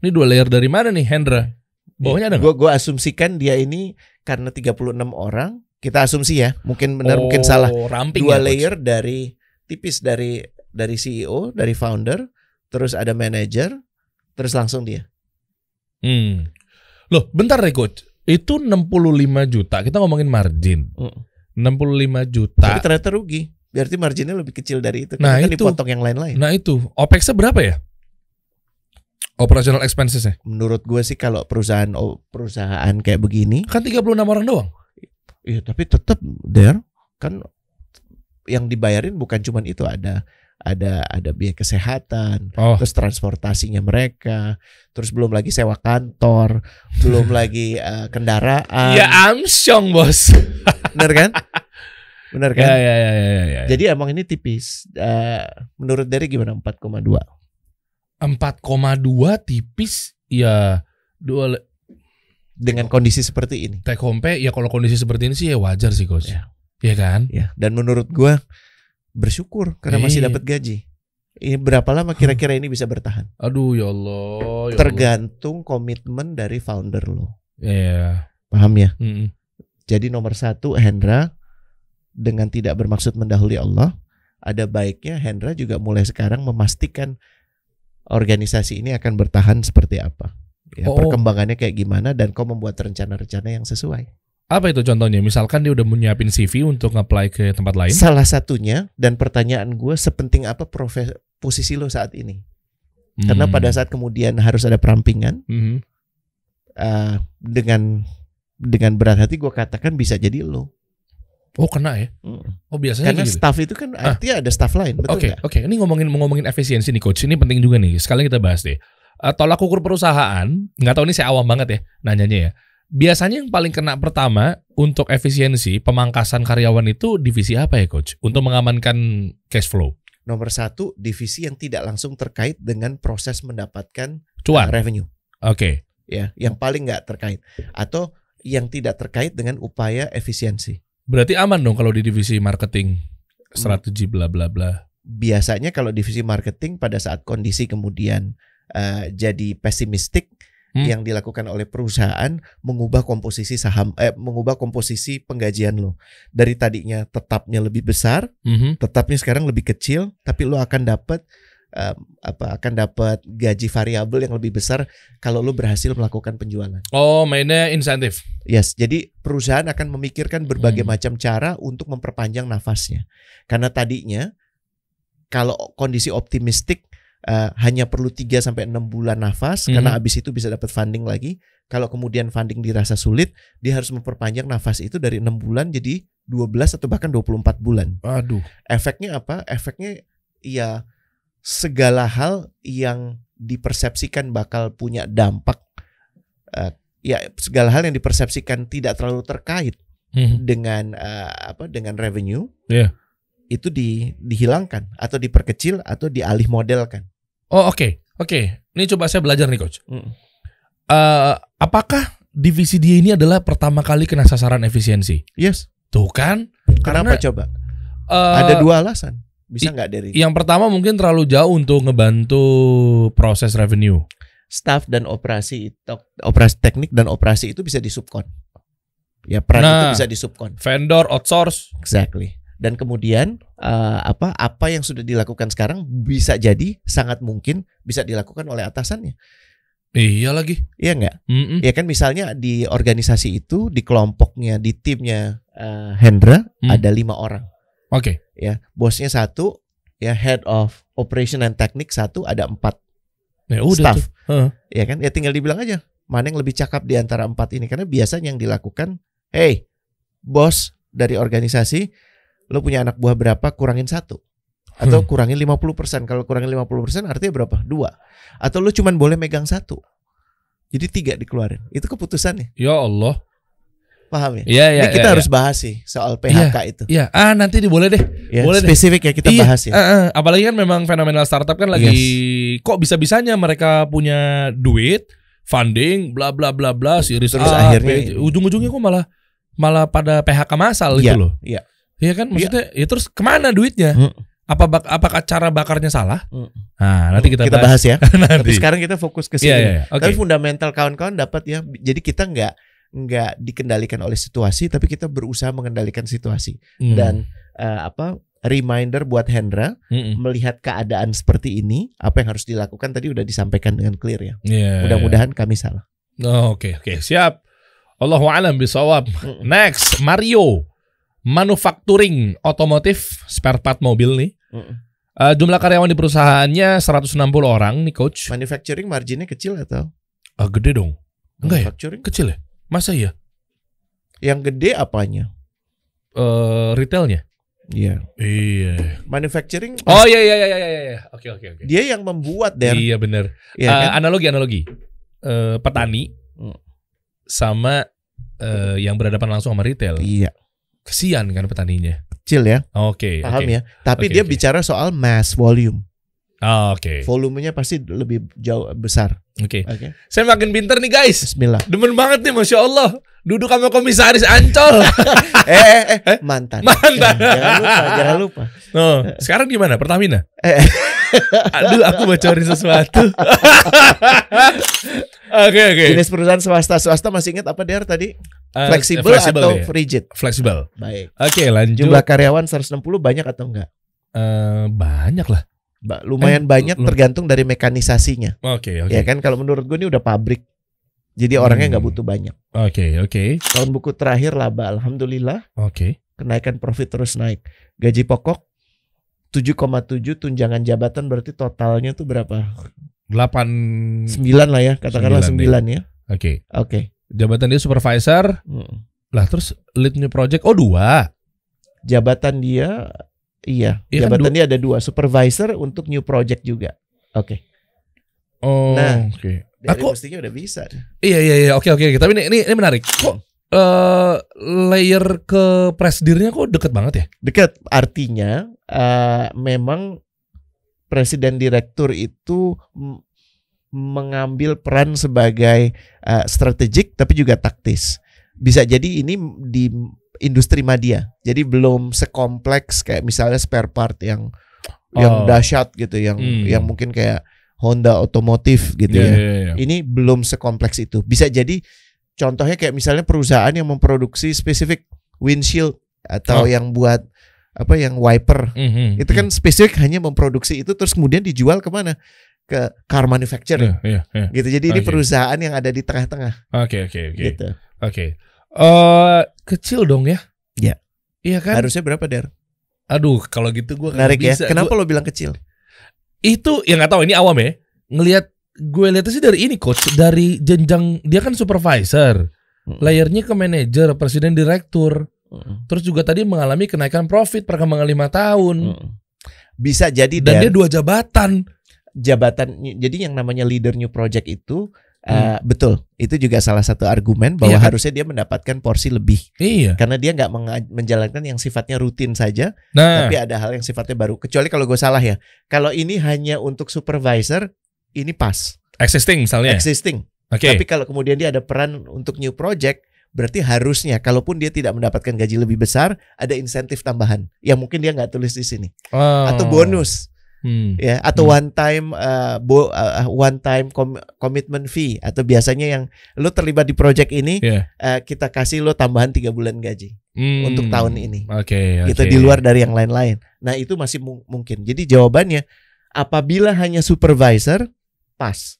Ini dua layer dari mana nih, Hendra? Bawahnya ada nggak? Gue gua asumsikan dia ini karena 36 orang, kita asumsi ya, mungkin benar Oh, mungkin salah. Dua ya, Coach? layer dari tipis dari dari CEO, dari founder, terus ada manager, terus langsung dia. Hmm. Loh, bentar deh coach. Itu 65 juta. Kita ngomongin margin. Mm. 65 Tapi juta. ternyata rugi. Berarti marginnya lebih kecil dari itu. Nah, kan itu. dipotong yang lain-lain. Nah, itu OPEX-nya berapa ya? Operational expenses-nya. Menurut gue sih kalau perusahaan oh, perusahaan kayak begini, Kan 36 orang doang. Iya tapi tetap there kan yang dibayarin bukan cuman itu ada ada ada biaya kesehatan, Oh. terus transportasinya mereka, terus belum lagi sewa kantor, belum <laughs> lagi eh, kendaraan. Ya Amsyong, Bos. <laughs> Bener kan? Bener kan? Ya, ya, ya, ya, ya, ya. Jadi emang ini tipis. Eh, menurut dari gimana 4,2? 4,2 tipis ya dua Dengan kondisi seperti ini. take home pay ya kalau kondisi seperti ini sih ya wajar sih coach. Ya. Iya kan? Ya, dan menurut gua bersyukur karena masih Iya. dapat gaji. Ini berapa lama kira-kira ini bisa bertahan? Aduh ya Allah. Ya Tergantung komitmen dari founder lo. Allah. Iya. Paham ya? Mm-mm. Jadi nomor satu Hendra dengan tidak bermaksud mendahului Allah, ada baiknya Hendra juga mulai sekarang memastikan organisasi ini akan bertahan seperti apa. Ya, Oh. perkembangannya kayak gimana dan kau membuat rencana-rencana yang sesuai. Apa itu contohnya? Misalkan dia udah menyiapin CV untuk nge-apply ke tempat lain. Salah satunya dan pertanyaan gue sepenting apa profes posisi lo saat ini? Karena Hmm. pada saat kemudian harus ada perampingan Mhm. eh, dengan dengan berat hati gue katakan bisa jadi lo. Oh kena ya? Oh biasanya Karena gitu. staff itu kan artinya ada staff lain, betul Oke, nggak? oke. Ini ngomongin ngomongin efisiensi nih coach. Ini penting juga nih. Sekalian kita bahas deh. Eh, tolak ukur perusahaan, nggak tahu ini saya awam banget ya nanyanya ya. Biasanya yang paling kena pertama untuk efisiensi pemangkasan karyawan itu divisi apa ya coach? Untuk mengamankan cash flow. Nomor satu divisi yang tidak langsung terkait dengan proses mendapatkan uh, Cuan. revenue, Oke. ya, yang paling nggak terkait atau yang tidak terkait dengan upaya efisiensi. Berarti aman dong kalau di divisi marketing, strategi bla bla bla. Biasanya kalau divisi marketing pada saat kondisi kemudian uh, jadi pesimistik, Hmm. yang dilakukan oleh perusahaan mengubah komposisi saham, eh, mengubah komposisi penggajian lo dari tadinya tetapnya lebih besar Mhm. tetapnya sekarang lebih kecil tapi lo akan dapat em, apa akan dapat gaji variabel yang lebih besar kalau lo berhasil melakukan penjualan. Oh mainnya insentif. Yes, jadi perusahaan akan memikirkan berbagai Hmm. macam cara untuk memperpanjang nafasnya. Karena tadinya kalau kondisi optimistik eh, hanya perlu 3 sampai 6 bulan nafas Mhm. karena habis itu bisa dapat funding lagi. Kalau kemudian funding dirasa sulit, dia harus memperpanjang nafas itu dari 6 bulan jadi 12 atau bahkan 24 bulan. Aduh. Efeknya apa? Efeknya ya segala hal yang dipersepsikan bakal punya dampak eh, ya segala hal yang dipersepsikan tidak terlalu terkait Mhm. dengan eh, apa dengan revenue Iya. Itu di, dihilangkan atau diperkecil atau dialih modelkan. Oh oke oke. Ini coba saya belajar nih coach. Mm. Eh, apakah divisi dia ini adalah pertama kali kena sasaran efisiensi? Yes. Tuh kan? Kenapa Karena coba? eh, Ada dua alasan. Bisa nggak dari Yang pertama mungkin terlalu jauh untuk ngebantu proses revenue. staff dan operasi itu operasi teknik dan operasi itu bisa disubkon. Ya peran Nah. itu bisa disubkon. Vendor outsource. Exactly. Dan kemudian eh, apa apa yang sudah dilakukan sekarang bisa jadi sangat mungkin bisa dilakukan oleh atasannya. Iya lagi. Iya nggak? Mm-mm. Ya kan misalnya di organisasi itu di kelompoknya di timnya eh, Hendra Hmm. ada lima orang. Oke. ya bosnya satu ya head of operation and technique satu ada empat Ya udah Staff. Heeh. ya kan ya tinggal dibilang aja mana yang lebih cakap di antara empat ini karena biasanya yang dilakukan hey bos dari organisasi lo punya anak buah berapa kurangin satu atau Hmm. kurangin 50% kalau kurangin 50% artinya berapa dua atau lo cuman boleh megang satu jadi tiga dikeluarin itu keputusannya Ya Allah. paham ya Iya iya. ini kita iya, harus bahas sih soal PHK itu Iya. Ah nanti nih boleh deh. ya boleh deh. spesifik ya kita Iya, bahas ya eh, eh. apalagi kan memang fenomenal startup kan lagi kok bisa-bisanya mereka punya duit, funding, bla bla bla bla, series Terus A, akhirnya- ujung-ujungnya kok malah malah pada PHK masal Iya, gitu loh. iya. Iya kan maksudnya ya terus ke mana duitnya? Hmm. Apa bak- apakah cara bakarnya salah? Hmm. Nah, nanti kita, kita bahas ya <laughs> nanti. tapi sekarang kita fokus ke Iya, sini iya, iya. Oke. Tapi fundamental kawan-kawan dapat ya. Jadi kita nggak nggak dikendalikan oleh situasi, tapi kita berusaha mengendalikan situasi. Hmm. Dan eh, apa reminder buat Hendra Mm-mm. melihat keadaan seperti ini, apa yang harus dilakukan tadi udah disampaikan dengan clear ya. Iya. Mudah-mudahan kami salah. Oh, Oke, oke, siap. Allahu a'lam bisawab. Mm. Next, Mario. Manufacturing otomotif spare part mobil nih. Mm-mm. Eh, jumlah karyawan di perusahaannya 160 orang nih coach. Manufacturing marginnya kecil atau? Ah, gede dong. Enggak ya? Manufacturing? Kecil ya? Masa iya? Yang gede apanya? Eh retailnya? Iya. Iya. Manufacturing Oh iya iya iya iya iya, iya. Oke oke oke. dia yang membuat der. Iya bener. Ya, Eh, kan? analogi analogi. Eh, petani Hmm. sama eh, yang berhadapan langsung sama retail. Iya, Kesian kan petaninya. kecil ya. Oke. Paham oke. ya? Tapi Oke, dia oke. bicara soal mass volume. Ah, Oke. Volumenya pasti lebih jauh besar. Oke. Oke. Saya makin pinter nih guys. Bismillah. Demen banget nih Masya Allah. Duduk sama komisaris Ancol. <laughs> eh, eh, eh, mantan. Mantan. jangan lupa, jangan lupa. Oh, sekarang gimana? Pertamina? Eh, <laughs> Aduh, aku bocorin sesuatu. <laughs> Oke, oke. jenis perusahaan swasta swasta masih ingat apa der tadi? Eh, Fleksibel atau ya? rigid? Fleksibel. Baik. Oke, lanjut. Jumlah karyawan 160 banyak atau enggak? Eh, banyak lah. Ba- lumayan Eh, banyak lu- tergantung dari mekanisasinya. Oke, oke. Ya kan kalau menurut gue ini udah pabrik. Jadi orangnya nggak Hmm. butuh banyak. Oke, oke. Tahun buku terakhir laba alhamdulillah, Oke. kenaikan profit terus naik. Gaji pokok 7,7 tunjangan jabatan berarti totalnya tuh berapa? 8 9 lah ya, katakanlah Sembilan 9 ya. Oke. Oke. Jabatan dia supervisor. Hmm. Lah terus lead new project oh dua. Jabatan dia iya, Iya kan, jabatan dia ada dua, supervisor untuk new project juga. Oke. Oh, Nah. oke. Dari Aku mestinya udah bisa. iya iya iya oke oke. Tapi ini ini, ini menarik. Kok eh layer ke presidirnya kok deket banget ya? Dekat artinya eh, memang presiden direktur itu mengambil peran sebagai eh, strategik tapi juga taktis. Bisa jadi ini di industri media. Jadi belum sekompleks kayak misalnya spare part yang yang Oh. dahsyat gitu, yang Hmm. yang mungkin kayak Honda otomotif gitu Iya, ya. iya, iya. Ini belum sekompleks itu. Bisa jadi contohnya kayak misalnya perusahaan yang memproduksi spesifik windshield atau Oh. yang buat apa yang wiper. Mhm, Itu kan spesifik hanya memproduksi itu terus kemudian dijual ke mana? Ke car manufacturer. Iya, iya, iya. Gitu. Jadi ini Oke. perusahaan yang ada di tengah-tengah Oke, oke, oke. gitu. Oke. Eh kecil dong ya? Iya. Iya kan? Harusnya berapa, Der? Aduh, kalau gitu gua Menarik ya. bisa. Kenapa Gua- lo bilang kecil? itu yang nggak tahu ini awam ya. Ngelihat gue lihat sih dari ini coach, dari jenjang dia kan supervisor. Mm. Layernya ke manajer, presiden direktur. Mm. Terus juga tadi mengalami kenaikan profit perkembangan lima tahun. Mm. Bisa jadi Dan Der, dia dua jabatan. jabatan jadi yang namanya leader new project itu Hmm. uh, betul itu juga salah satu argumen bahwa Iya kan? harusnya dia mendapatkan porsi lebih Iya. karena dia nggak menjalankan yang sifatnya rutin saja Nah, tapi ada hal yang sifatnya baru kecuali kalau gue salah ya kalau ini hanya untuk supervisor ini pas existing misalnya. existing Oke. tapi kalau kemudian dia ada peran untuk new project berarti harusnya kalaupun dia tidak mendapatkan gaji lebih besar ada insentif tambahan yang mungkin dia nggak tulis di sini Oh. atau bonus Hmm. ya atau Hmm. one time uh, bo, uh, one time com- commitment fee atau biasanya yang lo terlibat di project ini Iya. uh, kita kasih lo tambahan tiga bulan gaji Hmm. untuk tahun ini Oke, gitu oke. di luar dari yang lain-lain nah itu masih mu- mungkin jadi jawabannya apabila hanya supervisor pas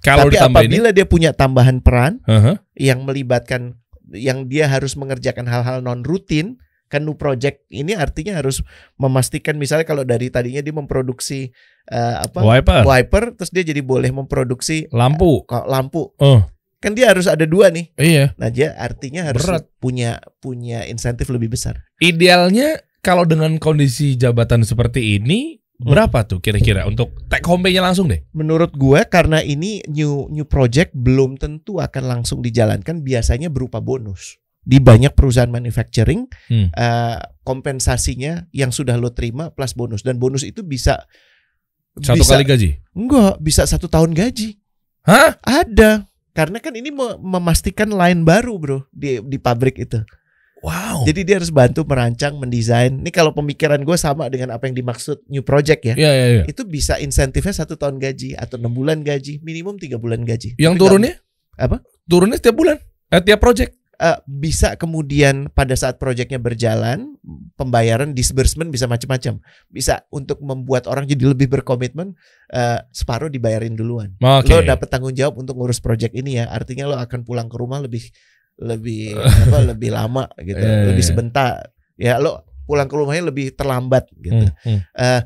Kalau tapi ditambah ini, apabila dia punya tambahan peran Aha. yang melibatkan yang dia harus mengerjakan hal-hal non rutin Kan new project ini artinya harus memastikan misalnya kalau dari tadinya dia memproduksi eh, apa Wiper, wiper terus dia jadi boleh memproduksi lampu. kok lampu. Oh, Kan dia harus ada dua nih. iya. Nah, dia artinya harus Berat. punya punya insentif lebih besar. Idealnya kalau dengan kondisi jabatan seperti ini Hmm. berapa tuh kira-kira untuk take home pay-nya langsung deh? Menurut gue karena ini new new project belum tentu akan langsung dijalankan biasanya berupa bonus. Di banyak perusahaan manufacturing Hmm. eh, kompensasinya yang sudah lo terima plus bonus dan bonus itu bisa Satu bisa, kali gaji? enggak bisa satu tahun gaji Hah? ada karena kan ini me- memastikan line baru bro di di pabrik itu Wow. jadi dia harus bantu merancang mendesain ini kalau pemikiran gue sama dengan apa yang dimaksud new project ya Iya, iya, iya. itu bisa insentifnya satu tahun gaji atau enam bulan gaji minimum tiga bulan gaji Yang Tapi turunnya? Apa? Turunnya setiap bulan? Eh, tiap project? Eh, bisa kemudian pada saat proyeknya berjalan pembayaran disbursement bisa macam-macam bisa untuk membuat orang jadi lebih berkomitmen eh, separuh dibayarin duluan. Oke. lo dapat tanggung jawab untuk ngurus proyek ini ya. Artinya lo akan pulang ke rumah lebih lebih <laughs> apa lebih lama gitu. Iya, iya, lebih iya. sebentar. Ya lo pulang ke rumahnya lebih terlambat gitu. Hmm, hmm.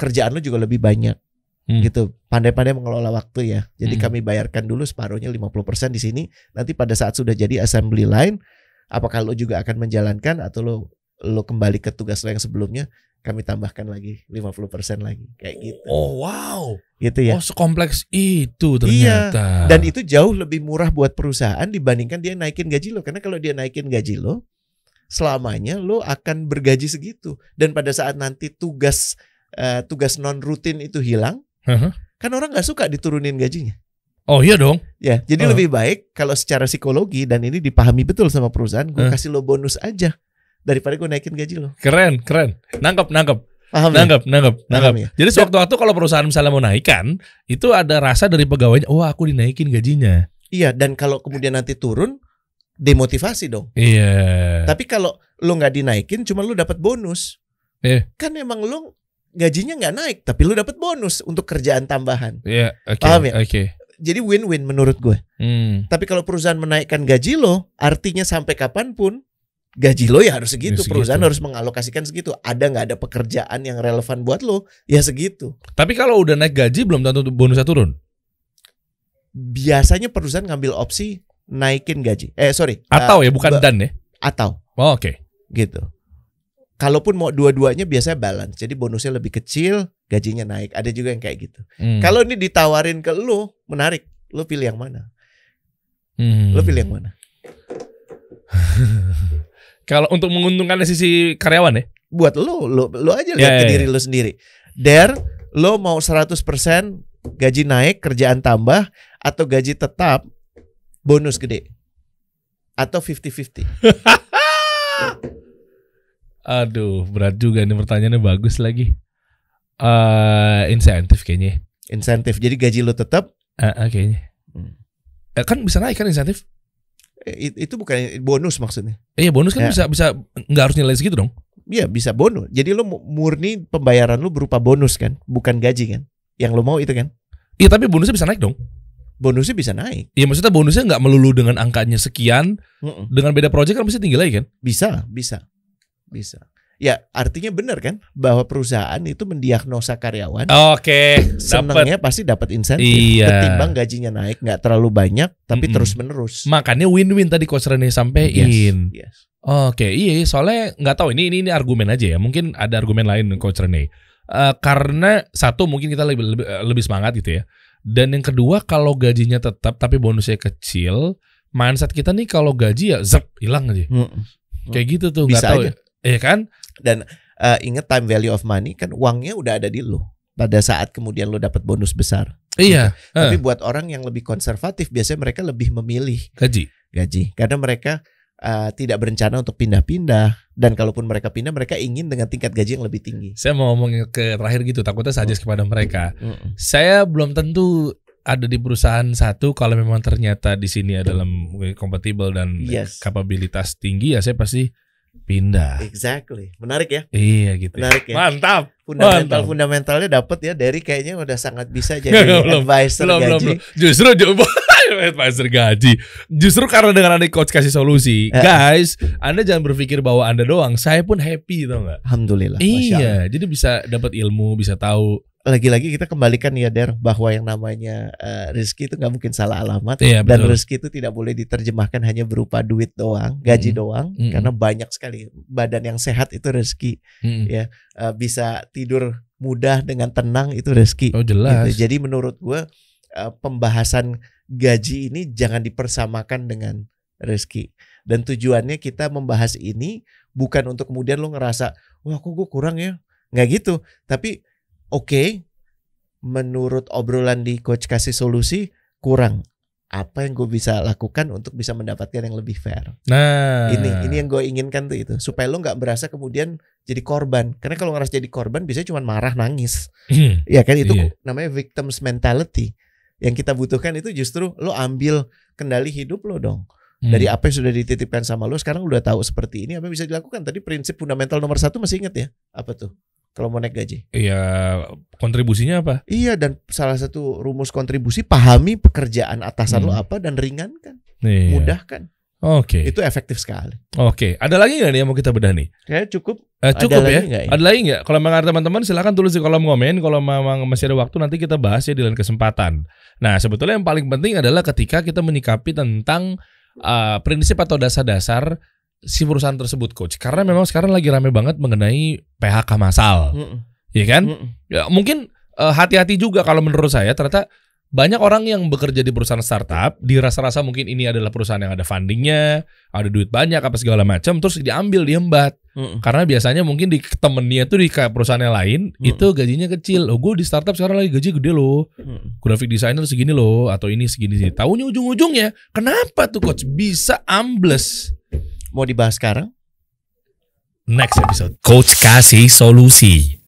kerjaan lo juga lebih banyak Hmm. gitu pandai-pandai mengelola waktu ya jadi Hmm. kami bayarkan dulu separuhnya 50% di sini nanti pada saat sudah jadi assembly line apakah lo juga akan menjalankan atau lo lo kembali ke tugas lo yang sebelumnya kami tambahkan lagi 50% lagi kayak gitu Oh, wow. gitu ya Oh, sekompleks itu Iya. ternyata. dan itu jauh lebih murah buat perusahaan dibandingkan dia naikin gaji lo karena kalau dia naikin gaji lo selamanya lo akan bergaji segitu dan pada saat nanti tugas eh, tugas non rutin itu hilang Heeh. kan orang nggak suka diturunin gajinya Oh, iya dong. ya jadi Uh. lebih baik kalau secara psikologi dan ini dipahami betul sama perusahaan gue Uh. kasih lo bonus aja daripada gue naikin gaji lo Keren, keren. Nangkep, nangkep. paham ya? Nangkep, nangkep, nangkep. ya? Jadi sewaktu-waktu kalau perusahaan misalnya mau naikkan, itu ada rasa dari pegawainya, oh aku dinaikin gajinya. iya dan kalau kemudian nanti turun demotivasi dong Iya. Tapi kalau lo nggak dinaikin, cuma lo dapat bonus. Iya. Kan emang lo gajinya nggak naik, tapi lo dapat bonus untuk kerjaan tambahan. Iya, oke. Paham ya? Oke. Jadi win-win menurut gue. Hmm. Tapi kalau perusahaan menaikkan gaji lo, artinya sampai kapan pun gaji lo ya harus segitu. Ya, segitu. Perusahaan harus mengalokasikan segitu. Ada nggak ada pekerjaan yang relevan buat lo, ya segitu. Tapi kalau udah naik gaji belum tentu bonusnya turun. Biasanya perusahaan ngambil opsi naikin gaji. Eh sorry. Atau eh, ya bukan dan ya. atau Oh, oke. gitu. Kalaupun mau dua-duanya biasanya balance. Jadi bonusnya lebih kecil, gajinya naik. Ada juga yang kayak gitu. Hmm. Kalau ini ditawarin ke lu, menarik. Lu pilih yang mana? Hmm. Lu pilih yang mana? <laughs> Kalau untuk menguntungkan sisi karyawan ya. Buat lu, lu, lu aja lihat Ya, ke ya, diri lu sendiri. Der, lu mau 100% gaji naik, kerjaan tambah atau gaji tetap bonus gede? Atau 50-50? <laughs> Aduh, berat juga nih pertanyaannya bagus lagi. eh insentif kayaknya. Insentif. Jadi gaji lu tetap Eh, eh, kayaknya. Hmm. Eh, kan bisa naik kan insentif? eh, itu bukan bonus maksudnya. Eh, Iya bonus kan Ya. bisa bisa nggak harus nilai segitu dong. Iya bisa bonus. Jadi lu mu- murni pembayaran lu berupa bonus kan, bukan gaji kan. Yang lu mau itu kan. Iya tapi bonusnya bisa naik dong. Bonusnya bisa naik. Iya maksudnya bonusnya nggak melulu dengan angkanya sekian, Mm-mm. dengan beda project kan mesti tinggi lagi kan? Bisa, bisa. Bisa. Ya, artinya benar kan bahwa perusahaan itu mendiagnosa karyawan Oke, dapat. senangnya pasti dapat insentif. Iya. Ketimbang gajinya naik nggak terlalu banyak tapi Mm-mm. terus menerus. Makanya win-win tadi Coach Rene sampein. Yes. Oke, iya soalnya nggak tahu ini, ini ini argumen aja ya. Mungkin ada argumen lain Coach Rene. Eh, karena satu mungkin kita lebih, lebih lebih semangat gitu ya. Dan yang kedua kalau gajinya tetap tapi bonusnya kecil, mindset kita nih kalau gaji ya zep hilang aja. Mm-mm. Kayak gitu tuh nggak tahu. aja. ya. Iya kan? Eh, ingat time value of money kan uangnya udah ada di lu. Pada saat kemudian lu dapat bonus besar. Iya, Tapi buat orang yang lebih konservatif biasanya mereka lebih memilih gaji. gaji karena mereka uh, tidak berencana untuk pindah-pindah dan kalaupun mereka pindah mereka ingin dengan tingkat gaji yang lebih tinggi. Saya mau ngomong ke terakhir gitu, takutnya saja kepada mereka. Mm-mm. Saya belum tentu ada di perusahaan satu kalau memang ternyata di sini adalah kompatibel dan Yes. kapabilitas tinggi ya saya pasti pindah. Exactly. Menarik ya? Iya gitu. ya. Menarik ya. Mantap. Fundamental Mantap. fundamentalnya dapat ya dari kayaknya udah sangat bisa jadi Nggak, belum. advisor Belum, gaji. belum. Justru ju- <laughs> Advisor gaji. Justru karena dengan ada coach kasih solusi, Eh. guys, Anda jangan berpikir bahwa Anda doang. Saya pun happy tau nggak? Alhamdulillah. Iya, jadi bisa dapat ilmu, bisa tahu. Lagi-lagi kita kembalikan ya Der bahwa yang namanya eh, rezeki itu nggak mungkin salah alamat Iya, dan betul. rezeki itu tidak boleh diterjemahkan hanya berupa duit doang, gaji Mm. doang Mm-mm. karena banyak sekali badan yang sehat itu rezeki. Mm. Ya. Eh, bisa tidur mudah dengan tenang itu rezeki. Oh jelas. Gitu. Jadi menurut gue eh, pembahasan gaji ini jangan dipersamakan dengan rezeki. Dan tujuannya kita membahas ini bukan untuk kemudian lo ngerasa wah kok gue kurang ya, nggak gitu. Tapi oke, menurut obrolan di coach kasih solusi kurang. Apa yang gue bisa lakukan untuk bisa mendapatkan yang lebih fair? Nah, Ini ini yang gue inginkan tuh itu supaya lo nggak berasa kemudian jadi korban. Karena kalau ngerasa jadi korban biasanya cuma marah nangis. Hmm. Ya kan itu Iya. namanya victims mentality. Yang kita butuhkan itu justru lo ambil kendali hidup lo dong. Hmm. Dari apa yang sudah dititipkan sama lo sekarang lo udah tahu seperti ini apa yang bisa dilakukan. Tadi prinsip fundamental nomor satu masih ingat ya? Apa tuh? Kalau mau naik gaji. Iya, kontribusinya apa? Iya dan salah satu rumus kontribusi pahami pekerjaan atasan lo Hmm. apa dan ringankan, Iya. mudahkan. Oke. Itu efektif sekali. Oke. Ada lagi nggak nih yang mau kita bedah nih? Kayak cukup. Eh, Ada cukup lagi ya. nggak ya? Ada lagi nggak? Kalau memang ada teman-teman silakan tulis di kolom komen. Kalau memang masih ada waktu nanti kita bahas ya di lain kesempatan. Nah sebetulnya yang paling penting adalah ketika kita menyikapi tentang uh, prinsip atau dasar-dasar si perusahaan tersebut, coach. Karena memang sekarang lagi rame banget mengenai PHK massal, Mm-mm. ya kan? Mm-mm. Ya, mungkin uh, hati-hati juga kalau menurut saya ternyata banyak orang yang bekerja di perusahaan startup dirasa-rasa mungkin ini adalah perusahaan yang ada fundingnya, ada duit banyak apa segala macam, terus diambil diembat. Mm-mm. Karena biasanya mungkin di temennya tuh di kayak perusahaan yang lain Hmm. itu gajinya kecil. Oh, gue di startup sekarang lagi gaji gede loh. Mm-mm. Graphic designer segini loh atau ini segini sih. Tahunya ujung-ujungnya kenapa tuh coach bisa ambles? Mau dibahas sekarang? Next episode. Coach kasih solusi.